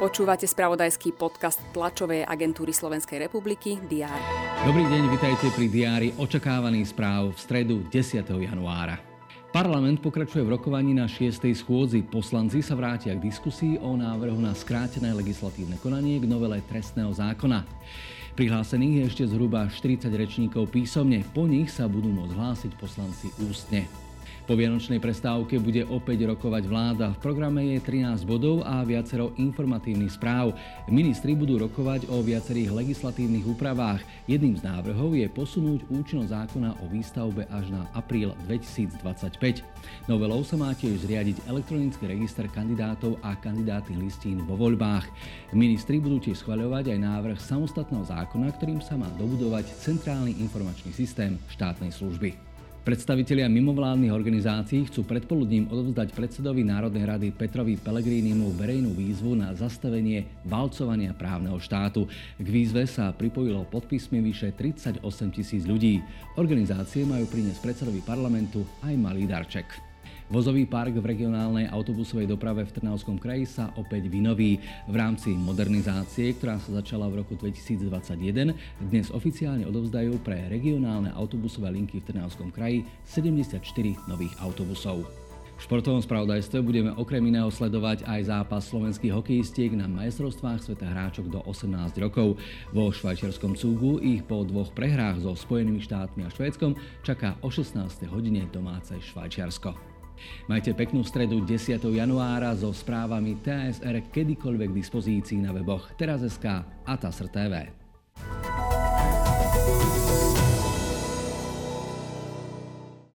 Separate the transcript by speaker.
Speaker 1: Počúvate spravodajský podcast tlačovej agentúry Slovenskej republiky DR.
Speaker 2: Dobrý deň, vitajte pri diári očakávaných správ v stredu 10. januára. Parlament pokračuje v rokovaní na 6. schôdzi. Poslanci sa vrátia k diskusii o návrhu na skrátené legislatívne konanie k novele trestného zákona. Prihlásených je ešte zhruba 40 rečníkov písomne. Po nich sa budú môcť hlásiť poslanci ústne. Po vianočnej prestávke bude opäť rokovať vláda. V programe je 13 bodov a viacero informatívnych správ. Ministri budú rokovať o viacerých legislatívnych úpravách. Jedným z návrhov je posunúť účinnosť zákona o výstavbe až na apríl 2025. Novelou sa má tiež zriadiť elektronický register kandidátov a kandidátnych listín vo voľbách. Ministri budú tiež schvaľovať aj návrh samostatného zákona, ktorým sa má dobudovať centrálny informačný systém štátnej služby. Predstavitelia mimovládnych organizácií chcú predpoludním odovzdať predsedovi Národnej rady Petrovi Pelegrínimu verejnú výzvu na zastavenie valcovania právneho štátu. K výzve sa pripojilo podpismi vyše 38 tisíc ľudí. Organizácie majú priniesť predsedovi parlamentu aj malý darček. Vozový park v regionálnej autobusovej doprave v Trnavskom kraji sa opäť vynoví. V rámci modernizácie, ktorá sa začala v roku 2021, dnes oficiálne odovzdajú pre regionálne autobusové linky v Trnavskom kraji 74 nových autobusov. V športovom spravodajstve budeme okrem iného sledovať aj zápas slovenských hokejistiek na majstrovstvách sveta hráčok do 18 rokov. Vo švajčiarskom cúgu ich po dvoch prehrách so Spojenými štátmi a Švédskom čaká o 16. hodine domáce Švajčiarsko. Majte peknú stredu 10. januára so správami TSR kedykoľvek k dispozícii na weboch Teraz.sk a TASR TV.